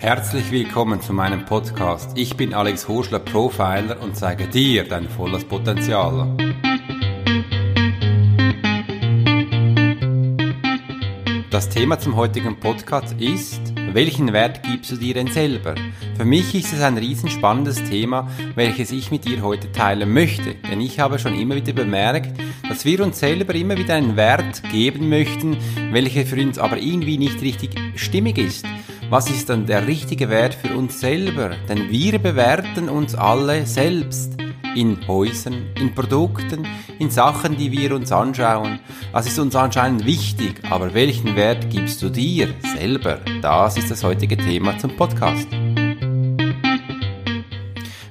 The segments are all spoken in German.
Herzlich willkommen zu meinem Podcast. Ich bin Alex Horschler, Profiler und zeige dir dein volles Potenzial. Das Thema zum heutigen Podcast ist, welchen Wert gibst du dir denn selber? Für mich ist es ein riesenspannendes Thema, welches ich mit dir heute teilen möchte, denn ich habe schon immer wieder bemerkt, dass wir uns selber immer wieder einen Wert geben möchten, welcher für uns aber irgendwie nicht richtig stimmig ist. Was ist dann der richtige Wert für uns selber? Denn wir bewerten uns alle selbst in Häusern, in Produkten, in Sachen, die wir uns anschauen. Das ist uns anscheinend wichtig, aber welchen Wert gibst du dir selber? Das ist das heutige Thema zum Podcast.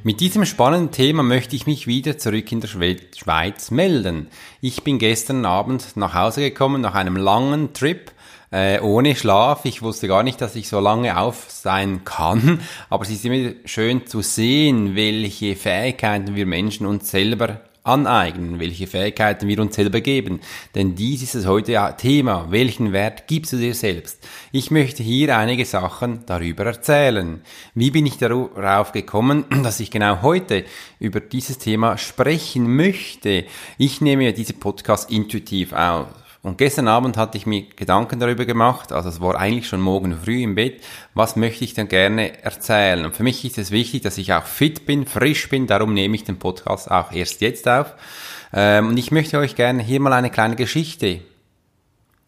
Mit diesem spannenden Thema möchte ich mich wieder zurück in der Schweiz melden. Ich bin gestern Abend nach Hause gekommen nach einem langen Trip äh, ohne Schlaf. Ich wusste gar nicht, dass ich so lange auf sein kann, aber es ist immer schön zu sehen, welche Fähigkeiten wir Menschen uns selber aneignen, welche Fähigkeiten wir uns selber geben. Denn dies ist das heute Thema. Welchen Wert gibst du dir selbst? Ich möchte hier einige Sachen darüber erzählen. Wie bin ich darauf gekommen, dass ich genau heute über dieses Thema sprechen möchte? Ich nehme diese Podcast intuitiv auf. Und gestern Abend hatte ich mir Gedanken darüber gemacht, also es war eigentlich schon morgen früh im Bett, was möchte ich denn gerne erzählen. Und für mich ist es wichtig, dass ich auch fit bin, frisch bin, darum nehme ich den Podcast auch erst jetzt auf. Ähm, und ich möchte euch gerne hier mal eine kleine Geschichte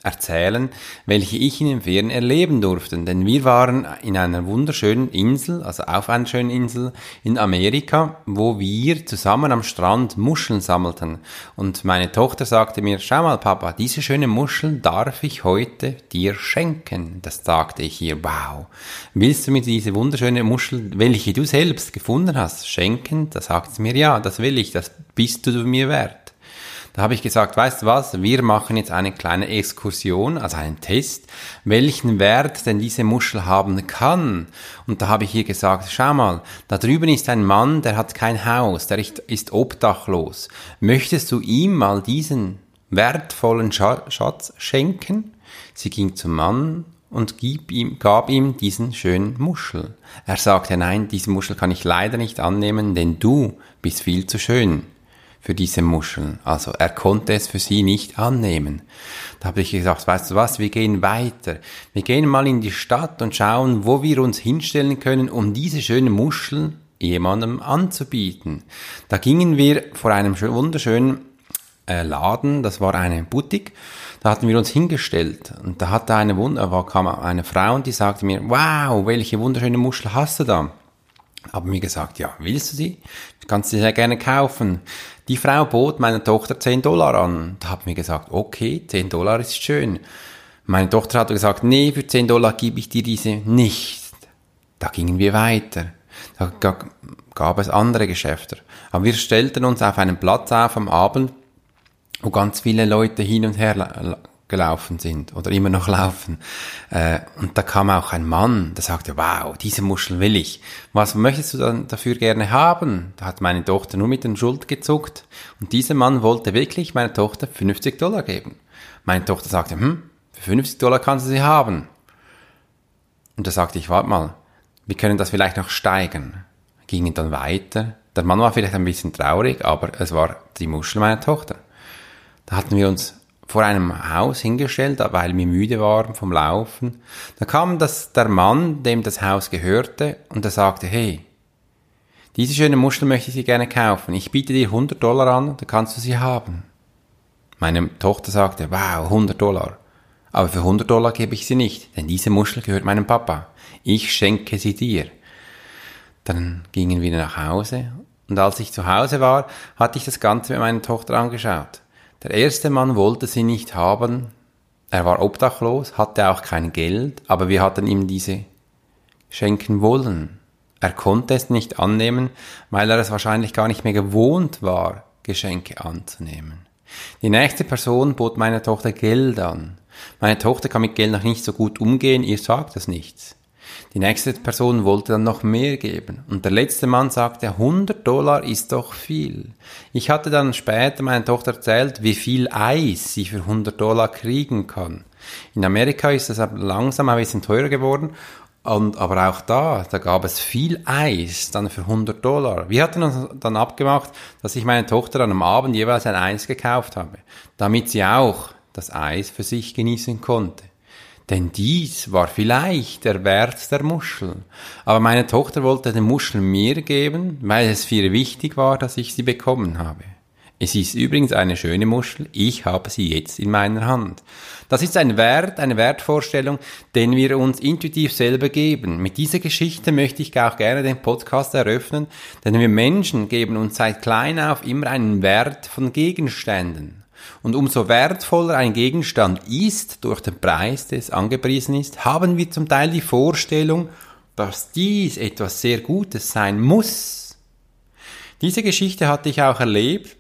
erzählen, welche ich in den Ferien erleben durfte. Denn wir waren in einer wunderschönen Insel, also auf einer schönen Insel in Amerika, wo wir zusammen am Strand Muscheln sammelten. Und meine Tochter sagte mir, schau mal Papa, diese schönen Muscheln darf ich heute dir schenken. Das sagte ich ihr, wow. Willst du mir diese wunderschöne Muschel, welche du selbst gefunden hast, schenken? Da sagt sie mir, ja, das will ich, das bist du mir wert. Da habe ich gesagt, weißt du was, wir machen jetzt eine kleine Exkursion, also einen Test, welchen Wert denn diese Muschel haben kann. Und da habe ich ihr gesagt, schau mal, da drüben ist ein Mann, der hat kein Haus, der ist, obdachlos. Möchtest du ihm mal diesen wertvollen Schatz schenken? Sie ging zum Mann und ihm, gab ihm diesen schönen Muschel. Er sagte, nein, diese Muschel kann ich leider nicht annehmen, denn du bist viel zu schön für diese Muscheln. Also er konnte es für sie nicht annehmen. Da habe ich gesagt, weißt du was, wir gehen weiter. Wir gehen mal in die Stadt und schauen, wo wir uns hinstellen können, um diese schönen Muscheln jemandem anzubieten. Da gingen wir vor einem wunderschönen äh, Laden, das war eine Boutique, da hatten wir uns hingestellt und da hatte eine Wunder, kam eine Frau und die sagte mir, wow, welche wunderschöne Muschel hast du da? Haben mir gesagt, ja, willst du sie? Du kannst sie sehr gerne kaufen. Die Frau bot meiner Tochter 10 Dollar an. Da hat mir gesagt, okay, 10 Dollar ist schön. Meine Tochter hat gesagt, nee, für 10 Dollar gebe ich dir diese nicht. Da gingen wir weiter. Da gab es andere Geschäfte. Aber wir stellten uns auf einen Platz auf am Abend, wo ganz viele Leute hin und her gelaufen sind oder immer noch laufen. Äh, und da kam auch ein Mann, der sagte, wow, diese Muschel will ich. Was möchtest du dann dafür gerne haben? Da hat meine Tochter nur mit den Schuld gezuckt. Und dieser Mann wollte wirklich meiner Tochter 50 Dollar geben. Meine Tochter sagte, hm, für 50 Dollar kannst du sie haben. Und da sagte ich, warte mal, wir können das vielleicht noch steigern. Gingen dann weiter. Der Mann war vielleicht ein bisschen traurig, aber es war die Muschel meiner Tochter. Da hatten wir uns vor einem Haus hingestellt, weil wir müde waren vom Laufen. Da kam das, der Mann, dem das Haus gehörte, und er sagte, hey, diese schöne Muschel möchte ich dir gerne kaufen. Ich biete dir 100 Dollar an, dann kannst du sie haben. Meine Tochter sagte, wow, 100 Dollar. Aber für 100 Dollar gebe ich sie nicht, denn diese Muschel gehört meinem Papa. Ich schenke sie dir. Dann gingen wir nach Hause und als ich zu Hause war, hatte ich das Ganze mit meiner Tochter angeschaut. Der erste Mann wollte sie nicht haben. Er war obdachlos, hatte auch kein Geld, aber wir hatten ihm diese schenken wollen. Er konnte es nicht annehmen, weil er es wahrscheinlich gar nicht mehr gewohnt war, Geschenke anzunehmen. Die nächste Person bot meiner Tochter Geld an. Meine Tochter kann mit Geld noch nicht so gut umgehen, ihr sagt das nichts. Die nächste Person wollte dann noch mehr geben. Und der letzte Mann sagte, 100 Dollar ist doch viel. Ich hatte dann später meiner Tochter erzählt, wie viel Eis sie für 100 Dollar kriegen kann. In Amerika ist es langsam ein bisschen teurer geworden. Und, aber auch da, da gab es viel Eis, dann für 100 Dollar. Wir hatten uns dann abgemacht, dass ich meine Tochter dann am Abend jeweils ein Eis gekauft habe, damit sie auch das Eis für sich genießen konnte. Denn dies war vielleicht der Wert der Muschel. Aber meine Tochter wollte den Muschel mir geben, weil es für ihr wichtig war, dass ich sie bekommen habe. Es ist übrigens eine schöne Muschel, ich habe sie jetzt in meiner Hand. Das ist ein Wert, eine Wertvorstellung, den wir uns intuitiv selber geben. Mit dieser Geschichte möchte ich auch gerne den Podcast eröffnen, denn wir Menschen geben uns seit klein auf immer einen Wert von Gegenständen. Und umso wertvoller ein Gegenstand ist, durch den Preis, der es angepriesen ist, haben wir zum Teil die Vorstellung, dass dies etwas sehr Gutes sein muss. Diese Geschichte hatte ich auch erlebt,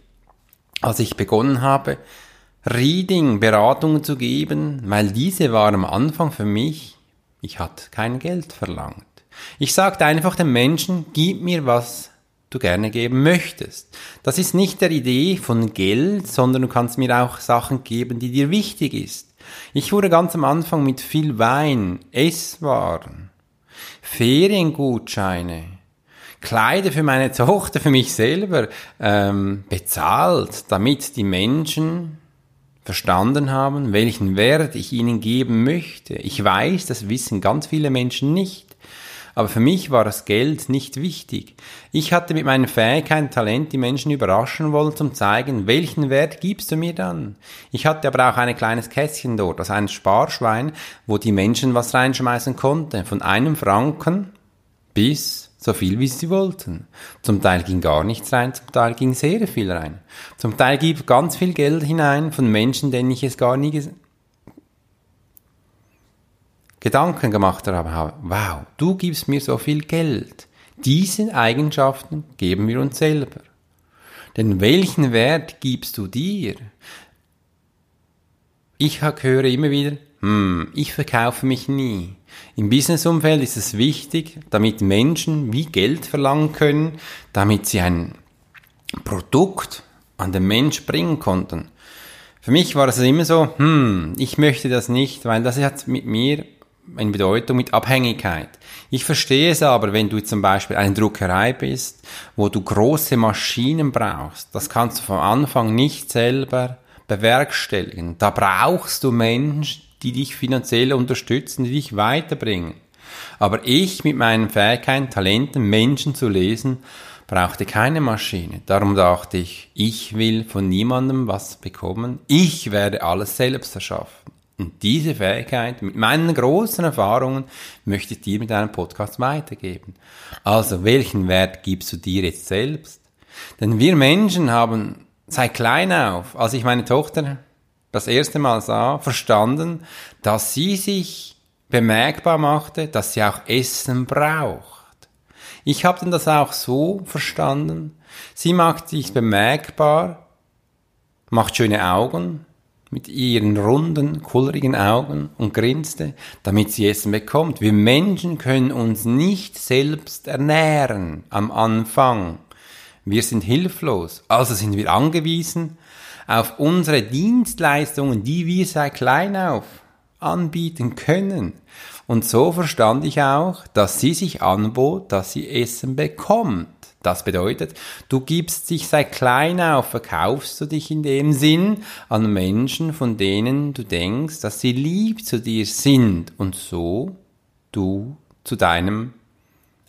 als ich begonnen habe, Reading, Beratungen zu geben, weil diese war am Anfang für mich, ich hatte kein Geld verlangt. Ich sagte einfach den Menschen, gib mir was du gerne geben möchtest. Das ist nicht der Idee von Geld, sondern du kannst mir auch Sachen geben, die dir wichtig ist. Ich wurde ganz am Anfang mit viel Wein, Esswaren, Feriengutscheine, Kleider für meine Tochter, für mich selber ähm, bezahlt, damit die Menschen verstanden haben, welchen Wert ich ihnen geben möchte. Ich weiß, das wissen ganz viele Menschen nicht. Aber für mich war das Geld nicht wichtig. Ich hatte mit meinen Fähigkeiten, Talent die Menschen überraschen wollen, zum zeigen, welchen Wert gibst du mir dann? Ich hatte aber auch ein kleines Kästchen dort, also ein Sparschwein, wo die Menschen was reinschmeißen konnten. Von einem Franken bis so viel, wie sie wollten. Zum Teil ging gar nichts rein, zum Teil ging sehr viel rein. Zum Teil gibt ganz viel Geld hinein von Menschen, denen ich es gar nie Gedanken gemacht habe. Wow, du gibst mir so viel Geld. Diese Eigenschaften geben wir uns selber. Denn welchen Wert gibst du dir? Ich höre immer wieder, hm, ich verkaufe mich nie. Im Businessumfeld ist es wichtig, damit Menschen wie Geld verlangen können, damit sie ein Produkt an den Mensch bringen konnten. Für mich war es immer so, hm, ich möchte das nicht, weil das hat mit mir eine Bedeutung mit Abhängigkeit. Ich verstehe es aber, wenn du zum Beispiel eine Druckerei bist, wo du große Maschinen brauchst, das kannst du vom Anfang nicht selber bewerkstelligen. Da brauchst du Menschen, die dich finanziell unterstützen, die dich weiterbringen. Aber ich mit meinen Fähigkeiten, Talenten, Menschen zu lesen, brauchte keine Maschine. Darum dachte ich, ich will von niemandem was bekommen. Ich werde alles selbst erschaffen. Und diese Fähigkeit mit meinen großen Erfahrungen möchte ich dir mit einem Podcast weitergeben. Also, welchen Wert gibst du dir jetzt selbst? Denn wir Menschen haben seit klein auf, als ich meine Tochter das erste Mal sah, verstanden, dass sie sich bemerkbar machte, dass sie auch Essen braucht. Ich habe dann das auch so verstanden. Sie macht sich bemerkbar, macht schöne Augen mit ihren runden, kullrigen Augen und grinste, damit sie Essen bekommt. Wir Menschen können uns nicht selbst ernähren am Anfang. Wir sind hilflos, also sind wir angewiesen auf unsere Dienstleistungen, die wir seit klein auf anbieten können. Und so verstand ich auch, dass sie sich anbot, dass sie Essen bekommt. Das bedeutet, du gibst dich seit klein auf, verkaufst du dich in dem Sinn an Menschen, von denen du denkst, dass sie lieb zu dir sind und so du zu deinem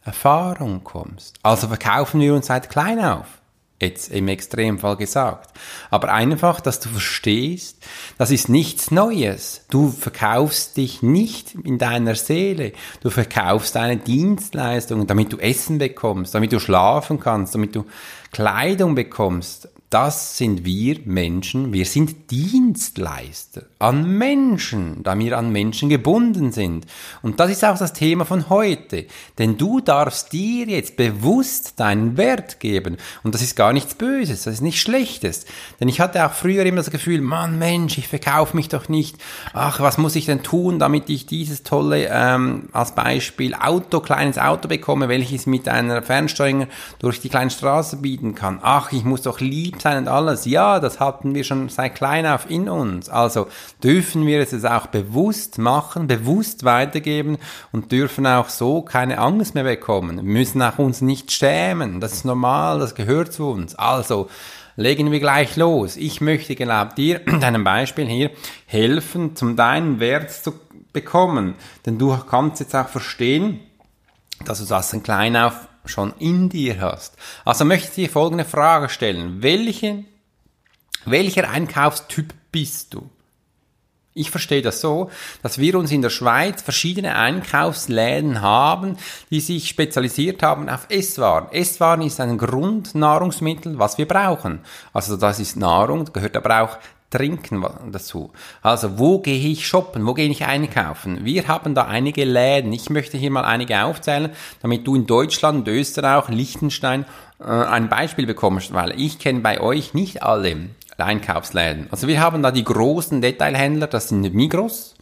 Erfahrung kommst. Also verkaufen wir uns seit klein auf jetzt im Extremfall gesagt. Aber einfach, dass du verstehst, das ist nichts Neues. Du verkaufst dich nicht in deiner Seele. Du verkaufst deine Dienstleistungen, damit du Essen bekommst, damit du schlafen kannst, damit du Kleidung bekommst, das sind wir Menschen. Wir sind Dienstleister an Menschen, da wir an Menschen gebunden sind. Und das ist auch das Thema von heute. Denn du darfst dir jetzt bewusst deinen Wert geben. Und das ist gar nichts Böses, das ist nichts Schlechtes. Denn ich hatte auch früher immer das Gefühl, Mann, Mensch, ich verkaufe mich doch nicht. Ach, was muss ich denn tun, damit ich dieses tolle, ähm, als Beispiel, Auto, kleines Auto bekomme, welches mit einer Fernsteuerung durch die kleine Straße bieten kann. Ach, ich muss doch lieb sein und alles. Ja, das hatten wir schon seit klein auf in uns. Also dürfen wir es auch bewusst machen, bewusst weitergeben und dürfen auch so keine Angst mehr bekommen. Wir müssen auch uns nicht schämen. Das ist normal, das gehört zu uns. Also, legen wir gleich los. Ich möchte genau dir, deinem Beispiel hier, helfen, zum deinen Wert zu bekommen. Denn du kannst jetzt auch verstehen, dass du das ein klein auf schon in dir hast. Also möchte ich dir folgende Frage stellen. Welche, welcher Einkaufstyp bist du? Ich verstehe das so, dass wir uns in der Schweiz verschiedene Einkaufsläden haben, die sich spezialisiert haben auf Esswaren. Esswaren ist ein Grundnahrungsmittel, was wir brauchen. Also das ist Nahrung, gehört aber auch Trinken dazu. Also wo gehe ich shoppen, wo gehe ich einkaufen? Wir haben da einige Läden. Ich möchte hier mal einige aufzählen, damit du in Deutschland, Österreich, Liechtenstein äh, ein Beispiel bekommst, weil ich kenne bei euch nicht alle Einkaufsläden. Also wir haben da die großen Detailhändler, das sind Migros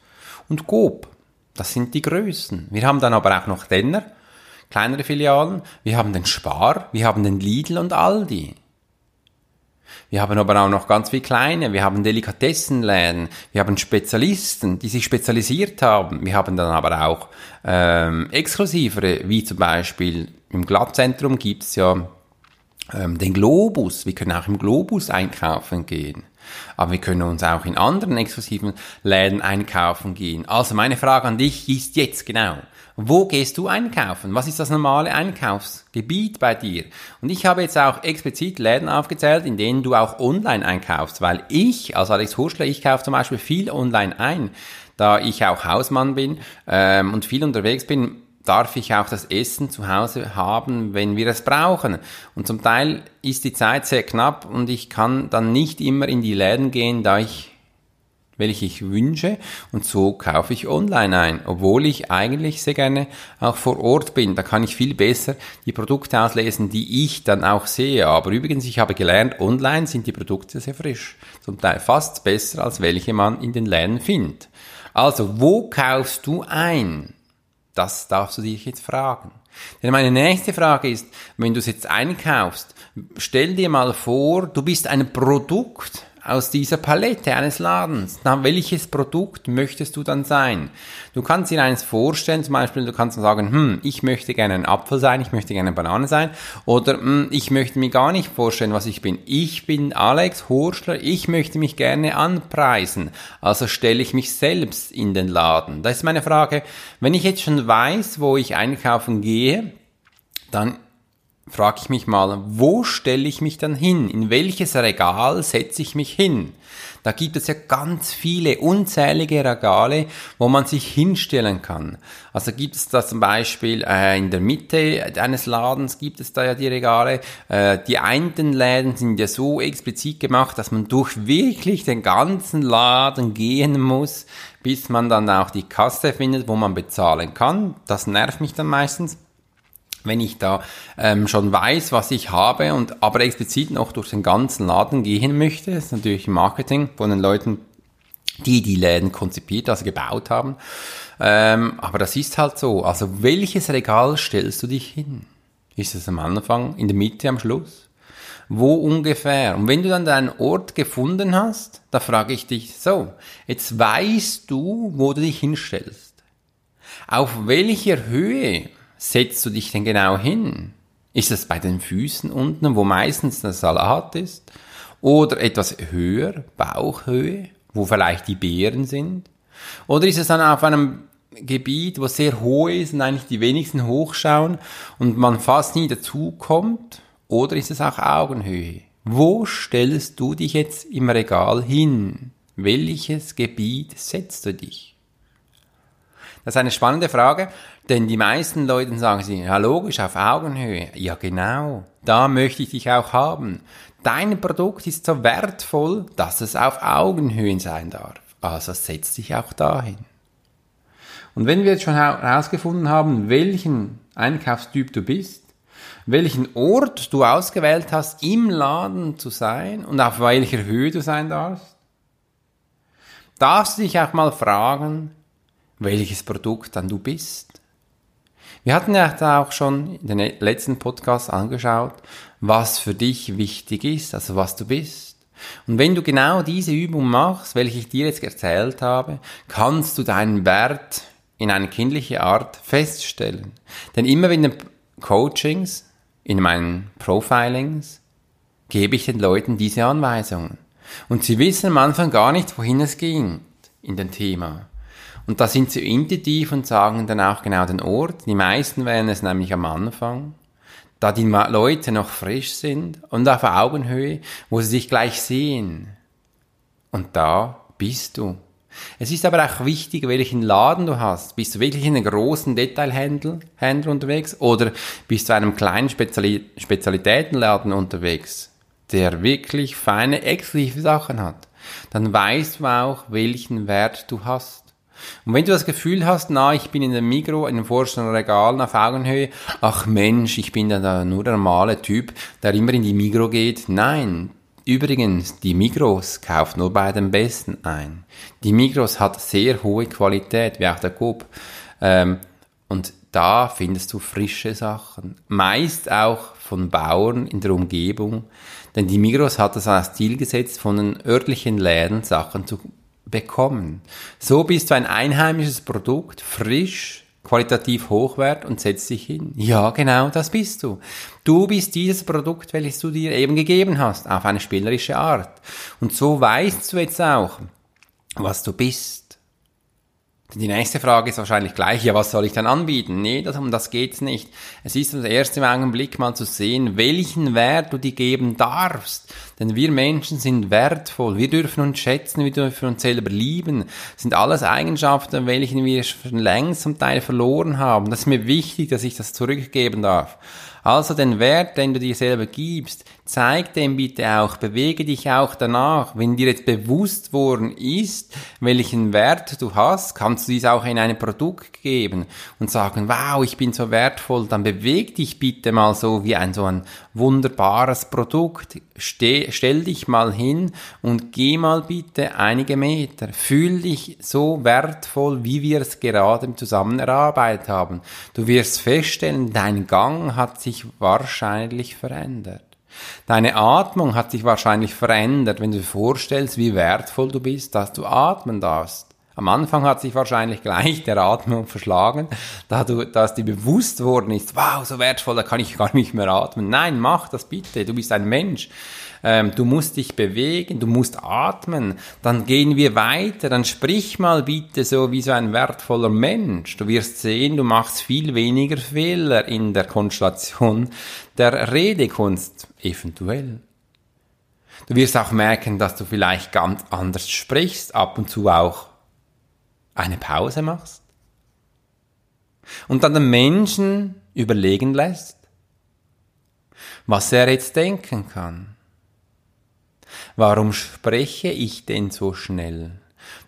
und Coop. Das sind die größten. Wir haben dann aber auch noch Denner, kleinere Filialen. Wir haben den Spar, wir haben den Lidl und Aldi. Wir haben aber auch noch ganz viele kleine. Wir haben Delikatessenläden. Wir haben Spezialisten, die sich spezialisiert haben. Wir haben dann aber auch ähm, exklusivere, wie zum Beispiel im Glattzentrum gibt's ja ähm, den Globus. Wir können auch im Globus einkaufen gehen. Aber wir können uns auch in anderen exklusiven Läden einkaufen gehen. Also meine Frage an dich ist jetzt genau, wo gehst du einkaufen? Was ist das normale Einkaufsgebiet bei dir? Und ich habe jetzt auch explizit Läden aufgezählt, in denen du auch online einkaufst, weil ich, als Alex Hurschler, ich kaufe zum Beispiel viel online ein, da ich auch Hausmann bin ähm, und viel unterwegs bin, darf ich auch das Essen zu Hause haben, wenn wir es brauchen. Und zum Teil ist die Zeit sehr knapp und ich kann dann nicht immer in die Läden gehen, da ich welche ich wünsche und so kaufe ich online ein, obwohl ich eigentlich sehr gerne auch vor Ort bin. Da kann ich viel besser die Produkte auslesen, die ich dann auch sehe. Aber übrigens, ich habe gelernt, online sind die Produkte sehr frisch. Zum Teil fast besser, als welche man in den Läden findet. Also, wo kaufst du ein? Das darfst du dich jetzt fragen. Denn meine nächste Frage ist, wenn du es jetzt einkaufst, stell dir mal vor, du bist ein Produkt, aus dieser Palette eines Ladens. Na, welches Produkt möchtest du dann sein? Du kannst dir eines vorstellen, zum Beispiel, du kannst sagen, hm, ich möchte gerne ein Apfel sein, ich möchte gerne eine Banane sein, oder hm, ich möchte mir gar nicht vorstellen, was ich bin. Ich bin Alex Horschler, ich möchte mich gerne anpreisen, also stelle ich mich selbst in den Laden. Das ist meine Frage. Wenn ich jetzt schon weiß, wo ich einkaufen gehe, dann frage ich mich mal, wo stelle ich mich dann hin? In welches Regal setze ich mich hin? Da gibt es ja ganz viele, unzählige Regale, wo man sich hinstellen kann. Also gibt es da zum Beispiel äh, in der Mitte eines Ladens gibt es da ja die Regale. Äh, die einen Läden sind ja so explizit gemacht, dass man durch wirklich den ganzen Laden gehen muss, bis man dann auch die Kasse findet, wo man bezahlen kann. Das nervt mich dann meistens wenn ich da ähm, schon weiß, was ich habe und aber explizit noch durch den ganzen Laden gehen möchte, ist natürlich Marketing von den Leuten, die die Läden konzipiert, also gebaut haben. Ähm, aber das ist halt so. Also welches Regal stellst du dich hin? Ist es am Anfang, in der Mitte, am Schluss? Wo ungefähr? Und wenn du dann deinen Ort gefunden hast, da frage ich dich so, jetzt weißt du, wo du dich hinstellst. Auf welcher Höhe setzt du dich denn genau hin? Ist es bei den Füßen unten, wo meistens der Salat ist? Oder etwas höher, Bauchhöhe, wo vielleicht die Beeren sind? Oder ist es dann auf einem Gebiet, wo sehr hoch ist und eigentlich die wenigsten hochschauen und man fast nie dazukommt? Oder ist es auch Augenhöhe? Wo stellst du dich jetzt im Regal hin? Welches Gebiet setzt du dich? Das ist eine spannende Frage, denn die meisten Leute sagen sie, ja logisch, auf Augenhöhe. Ja genau, da möchte ich dich auch haben. Dein Produkt ist so wertvoll, dass es auf Augenhöhe sein darf. Also setz dich auch dahin. Und wenn wir jetzt schon herausgefunden haben, welchen Einkaufstyp du bist, welchen Ort du ausgewählt hast, im Laden zu sein und auf welcher Höhe du sein darfst, darfst du dich auch mal fragen, welches Produkt dann du bist. Wir hatten ja da auch schon in den letzten Podcast angeschaut, was für dich wichtig ist, also was du bist. Und wenn du genau diese Übung machst, welche ich dir jetzt erzählt habe, kannst du deinen Wert in eine kindliche Art feststellen. Denn immer in den Coachings, in meinen Profilings, gebe ich den Leuten diese Anweisungen. Und sie wissen am Anfang gar nicht, wohin es ging in dem Thema. Und da sind sie intuitiv und sagen dann auch genau den Ort. Die meisten wählen es nämlich am Anfang, da die Leute noch frisch sind und auf Augenhöhe, wo sie sich gleich sehen. Und da bist du. Es ist aber auch wichtig, welchen Laden du hast. Bist du wirklich in einem großen Detailhändler unterwegs oder bist du in einem kleinen Speziali Spezialitätenladen unterwegs, der wirklich feine, exklusive Sachen hat? Dann weißt du auch, welchen Wert du hast. Und wenn du das Gefühl hast, na, ich bin in der Migro, in den vordersten Regalen auf Augenhöhe, ach Mensch, ich bin da nur der normale Typ, der immer in die Migro geht. Nein. Übrigens, die Migros kauft nur bei den Besten ein. Die Migros hat sehr hohe Qualität, wie auch der Coop. Ähm, und da findest du frische Sachen. Meist auch von Bauern in der Umgebung. Denn die Migros hat das als Ziel gesetzt, von den örtlichen Läden Sachen zu bekommen. So bist du ein einheimisches Produkt, frisch, qualitativ hochwert und setzt dich hin. Ja, genau, das bist du. Du bist dieses Produkt, welches du dir eben gegeben hast, auf eine spielerische Art. Und so weißt du jetzt auch, was du bist. Die nächste Frage ist wahrscheinlich gleich, ja, was soll ich dann anbieten? Nee, das, um das geht's nicht. Es ist das erste Augenblick mal zu sehen, welchen Wert du dir geben darfst. Denn wir Menschen sind wertvoll. Wir dürfen uns schätzen, wir dürfen uns selber lieben. Das sind alles Eigenschaften, welche wir schon längst zum Teil verloren haben. Das ist mir wichtig, dass ich das zurückgeben darf. Also den Wert, den du dir selber gibst, zeig dem bitte auch, bewege dich auch danach. Wenn dir jetzt bewusst worden ist, welchen Wert du hast, kannst du dies auch in ein Produkt geben und sagen, wow, ich bin so wertvoll, dann beweg dich bitte mal so wie ein so ein wunderbares Produkt. Steh, stell dich mal hin und geh mal bitte einige Meter. Fühl dich so wertvoll, wie wir es gerade zusammen erarbeitet haben. Du wirst feststellen, dein Gang hat sich wahrscheinlich verändert. Deine Atmung hat sich wahrscheinlich verändert, wenn du dir vorstellst, wie wertvoll du bist, dass du atmen darfst. Am Anfang hat sich wahrscheinlich gleich der Atmung verschlagen, da du, dass dir bewusst worden ist, wow, so wertvoll, da kann ich gar nicht mehr atmen. Nein, mach das bitte, du bist ein Mensch ähm, du musst dich bewegen, du musst atmen, dann gehen wir weiter, dann sprich mal bitte so wie so ein wertvoller Mensch. Du wirst sehen, du machst viel weniger Fehler in der Konstellation der Redekunst, eventuell. Du wirst auch merken, dass du vielleicht ganz anders sprichst, ab und zu auch eine Pause machst und dann den Menschen überlegen lässt, was er jetzt denken kann. Warum spreche ich denn so schnell?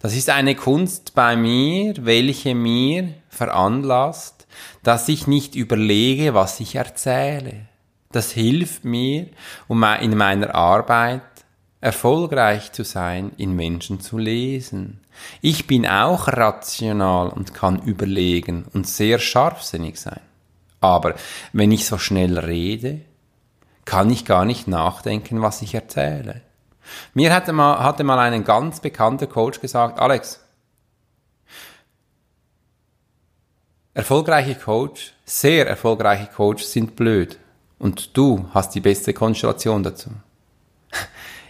Das ist eine Kunst bei mir, welche mir veranlasst, dass ich nicht überlege, was ich erzähle. Das hilft mir, um in meiner Arbeit erfolgreich zu sein, in Menschen zu lesen. Ich bin auch rational und kann überlegen und sehr scharfsinnig sein. Aber wenn ich so schnell rede, kann ich gar nicht nachdenken, was ich erzähle. Mir hatte mal, hatte mal einen ganz bekannter Coach gesagt, Alex, erfolgreiche Coach, sehr erfolgreiche Coach sind blöd. Und du hast die beste Konstellation dazu.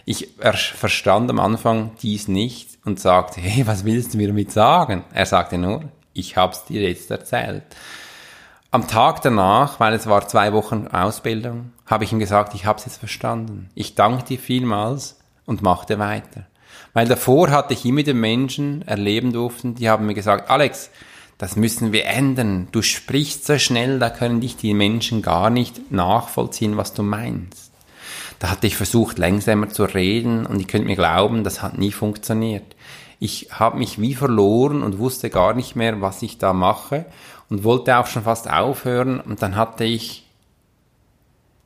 Ich verstand am Anfang dies nicht und sagte, hey, was willst du mir damit sagen? Er sagte nur, ich hab's dir jetzt erzählt. Am Tag danach, weil es war zwei Wochen Ausbildung, habe ich ihm gesagt, ich hab's jetzt verstanden. Ich danke dir vielmals und machte weiter. Weil davor hatte ich immer den Menschen erleben durften, die haben mir gesagt, Alex, das müssen wir ändern. Du sprichst so schnell, da können dich die Menschen gar nicht nachvollziehen, was du meinst. Da hatte ich versucht, langsamer zu reden und ihr könnt mir glauben, das hat nie funktioniert. Ich habe mich wie verloren und wusste gar nicht mehr, was ich da mache und wollte auch schon fast aufhören und dann hatte ich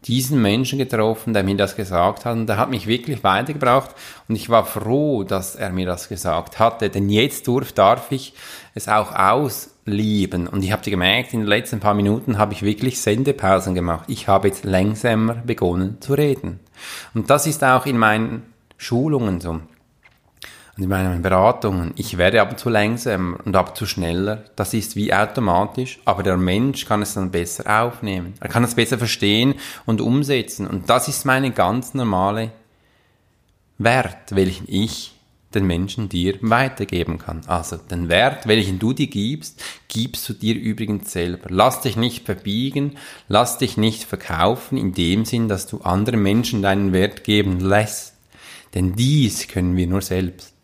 diesen Menschen getroffen, der mir das gesagt hat und der hat mich wirklich weitergebracht und ich war froh, dass er mir das gesagt hatte, denn jetzt durf, darf ich es auch lieben. Und ich habe gemerkt, in den letzten paar Minuten habe ich wirklich Sendepausen gemacht. Ich habe jetzt langsamer begonnen zu reden. Und das ist auch in meinen Schulungen so. Und in meinen Beratungen. Ich werde ab und zu langsamer und ab und zu schneller. Das ist wie automatisch. Aber der Mensch kann es dann besser aufnehmen. Er kann es besser verstehen und umsetzen. Und das ist meine ganz normale Wert, welchen ich den Menschen dir weitergeben kann. Also den Wert, welchen du dir gibst, gibst du dir übrigens selber. Lass dich nicht verbiegen, lass dich nicht verkaufen, in dem Sinn, dass du anderen Menschen deinen Wert geben lässt. Denn dies können wir nur selbst.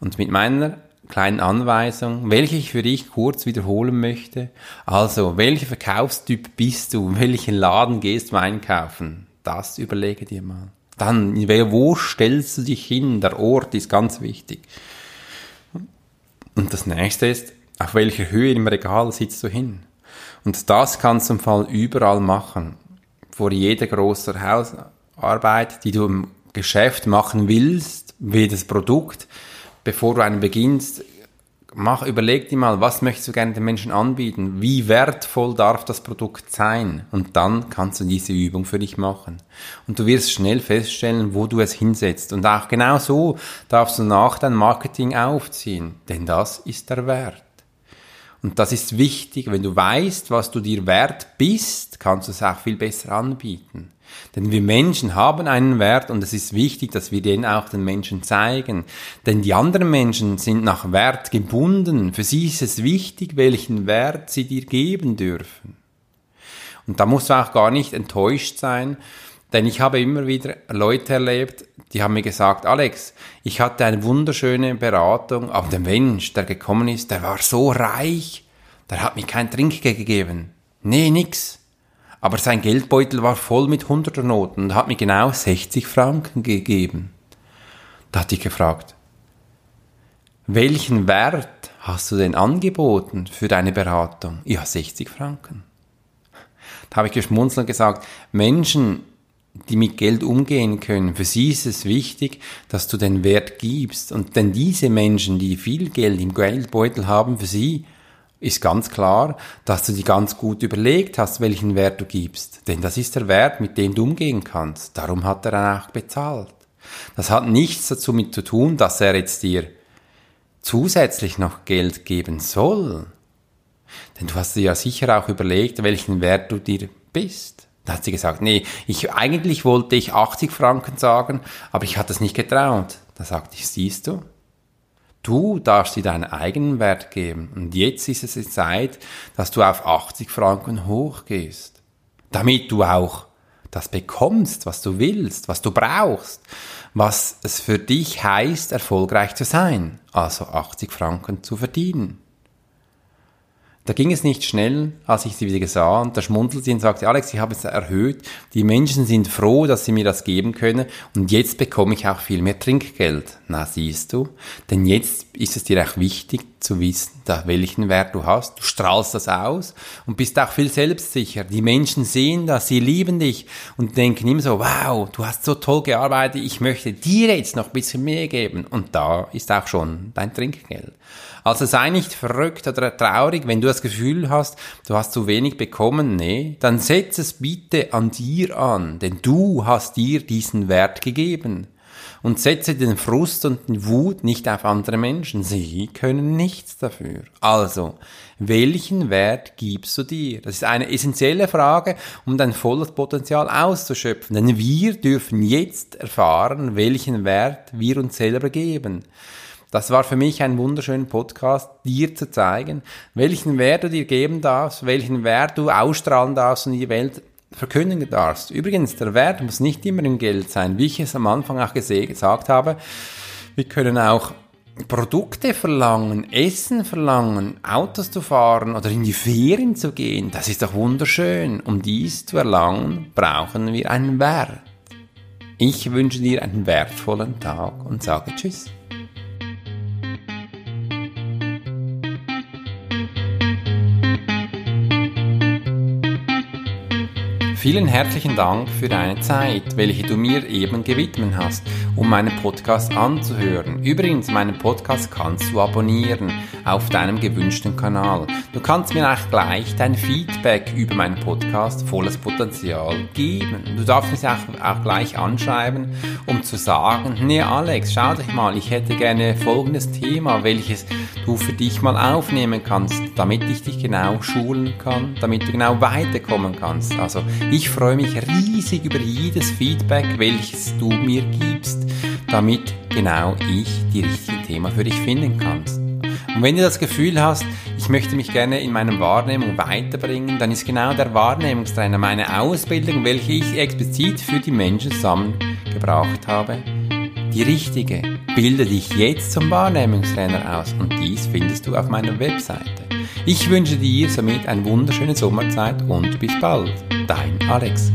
Und mit meiner kleinen Anweisung, welche ich für dich kurz wiederholen möchte. Also, welcher Verkaufstyp bist du? Welchen Laden gehst du einkaufen? Das überlege dir mal. Dann, wo stellst du dich hin? Der Ort ist ganz wichtig. Und das nächste ist, auf welcher Höhe im Regal sitzt du hin? Und das kannst du im Fall überall machen. Vor jeder großer Hausarbeit, die du im Geschäft machen willst, wie das Produkt, bevor du einen beginnst, mach, überleg dir mal, was möchtest du gerne den Menschen anbieten? Wie wertvoll darf das Produkt sein? Und dann kannst du diese Übung für dich machen. Und du wirst schnell feststellen, wo du es hinsetzt. Und auch genau so darfst du nach dein Marketing aufziehen. Denn das ist der Wert. Und das ist wichtig. Wenn du weißt, was du dir wert bist, kannst du es auch viel besser anbieten. Denn wir Menschen haben einen Wert und es ist wichtig, dass wir den auch den Menschen zeigen. Denn die anderen Menschen sind nach Wert gebunden. Für sie ist es wichtig, welchen Wert sie dir geben dürfen. Und da musst du auch gar nicht enttäuscht sein, denn ich habe immer wieder Leute erlebt, die haben mir gesagt, Alex, ich hatte eine wunderschöne Beratung, aber der Mensch, der gekommen ist, der war so reich, der hat mir kein Trinkgeld gegeben. Nee, nix. Aber sein Geldbeutel war voll mit Hunderternoten und hat mir genau 60 Franken gegeben. Da hat ich gefragt, welchen Wert hast du denn angeboten für deine Beratung? Ja, 60 Franken. Da habe ich geschmunzelt und gesagt, Menschen, die mit Geld umgehen können, für sie ist es wichtig, dass du den Wert gibst. Und denn diese Menschen, die viel Geld im Geldbeutel haben, für sie ist ganz klar, dass du dir ganz gut überlegt hast, welchen Wert du gibst. Denn das ist der Wert, mit dem du umgehen kannst. Darum hat er dann auch bezahlt. Das hat nichts dazu mit zu tun, dass er jetzt dir zusätzlich noch Geld geben soll. Denn du hast dir ja sicher auch überlegt, welchen Wert du dir bist. Da hat sie gesagt, nee, ich, eigentlich wollte ich 80 Franken sagen, aber ich hatte es nicht getraut. Da sagte ich, siehst du, Du darfst dir deinen eigenen Wert geben. Und jetzt ist es die Zeit, dass du auf 80 Franken hochgehst. Damit du auch das bekommst, was du willst, was du brauchst, was es für dich heißt, erfolgreich zu sein. Also 80 Franken zu verdienen. Da ging es nicht schnell, als ich sie wieder sah, und da schmunzelte sie und sagte, Alex, ich habe es erhöht, die Menschen sind froh, dass sie mir das geben können, und jetzt bekomme ich auch viel mehr Trinkgeld. Na, siehst du, denn jetzt ist es dir auch wichtig zu wissen, da welchen Wert du hast. Du strahlst das aus und bist auch viel selbstsicher. Die Menschen sehen das, sie lieben dich und denken immer so, wow, du hast so toll gearbeitet, ich möchte dir jetzt noch ein bisschen mehr geben. Und da ist auch schon dein Trinkgeld. Also sei nicht verrückt oder traurig, wenn du das Gefühl hast, du hast zu wenig bekommen. Nee, dann setz es bitte an dir an, denn du hast dir diesen Wert gegeben. Und setze den Frust und die Wut nicht auf andere Menschen. Sie können nichts dafür. Also, welchen Wert gibst du dir? Das ist eine essentielle Frage, um dein volles Potenzial auszuschöpfen. Denn wir dürfen jetzt erfahren, welchen Wert wir uns selber geben. Das war für mich ein wunderschöner Podcast, dir zu zeigen, welchen Wert du dir geben darfst, welchen Wert du ausstrahlen darfst in die Welt verkündigen darfst. Übrigens, der Wert muss nicht immer im Geld sein. Wie ich es am Anfang auch gesagt habe, wir können auch Produkte verlangen, Essen verlangen, Autos zu fahren oder in die Ferien zu gehen. Das ist doch wunderschön. Um dies zu erlangen, brauchen wir einen Wert. Ich wünsche dir einen wertvollen Tag und sage Tschüss. Vielen herzlichen Dank für deine Zeit, welche du mir eben gewidmet hast, um meinen Podcast anzuhören. Übrigens, meinen Podcast kannst du abonnieren auf deinem gewünschten Kanal. Du kannst mir auch gleich dein Feedback über meinen Podcast Volles Potenzial geben. Du darfst mich auch, auch gleich anschreiben, um zu sagen, nee Alex, schau dich mal, ich hätte gerne folgendes Thema, welches du für dich mal aufnehmen kannst, damit ich dich genau schulen kann, damit du genau weiterkommen kannst. Also ich freue mich riesig über jedes Feedback, welches du mir gibst, damit genau ich die richtigen Themen für dich finden kannst. Und wenn du das Gefühl hast, ich möchte mich gerne in meiner Wahrnehmung weiterbringen, dann ist genau der Wahrnehmungstrainer meine Ausbildung, welche ich explizit für die Menschen zusammengebracht habe, die richtige. Bilde dich jetzt zum Wahrnehmungstrainer aus und dies findest du auf meiner Webseite. Ich wünsche dir somit eine wunderschöne Sommerzeit und bis bald. Dein Alex.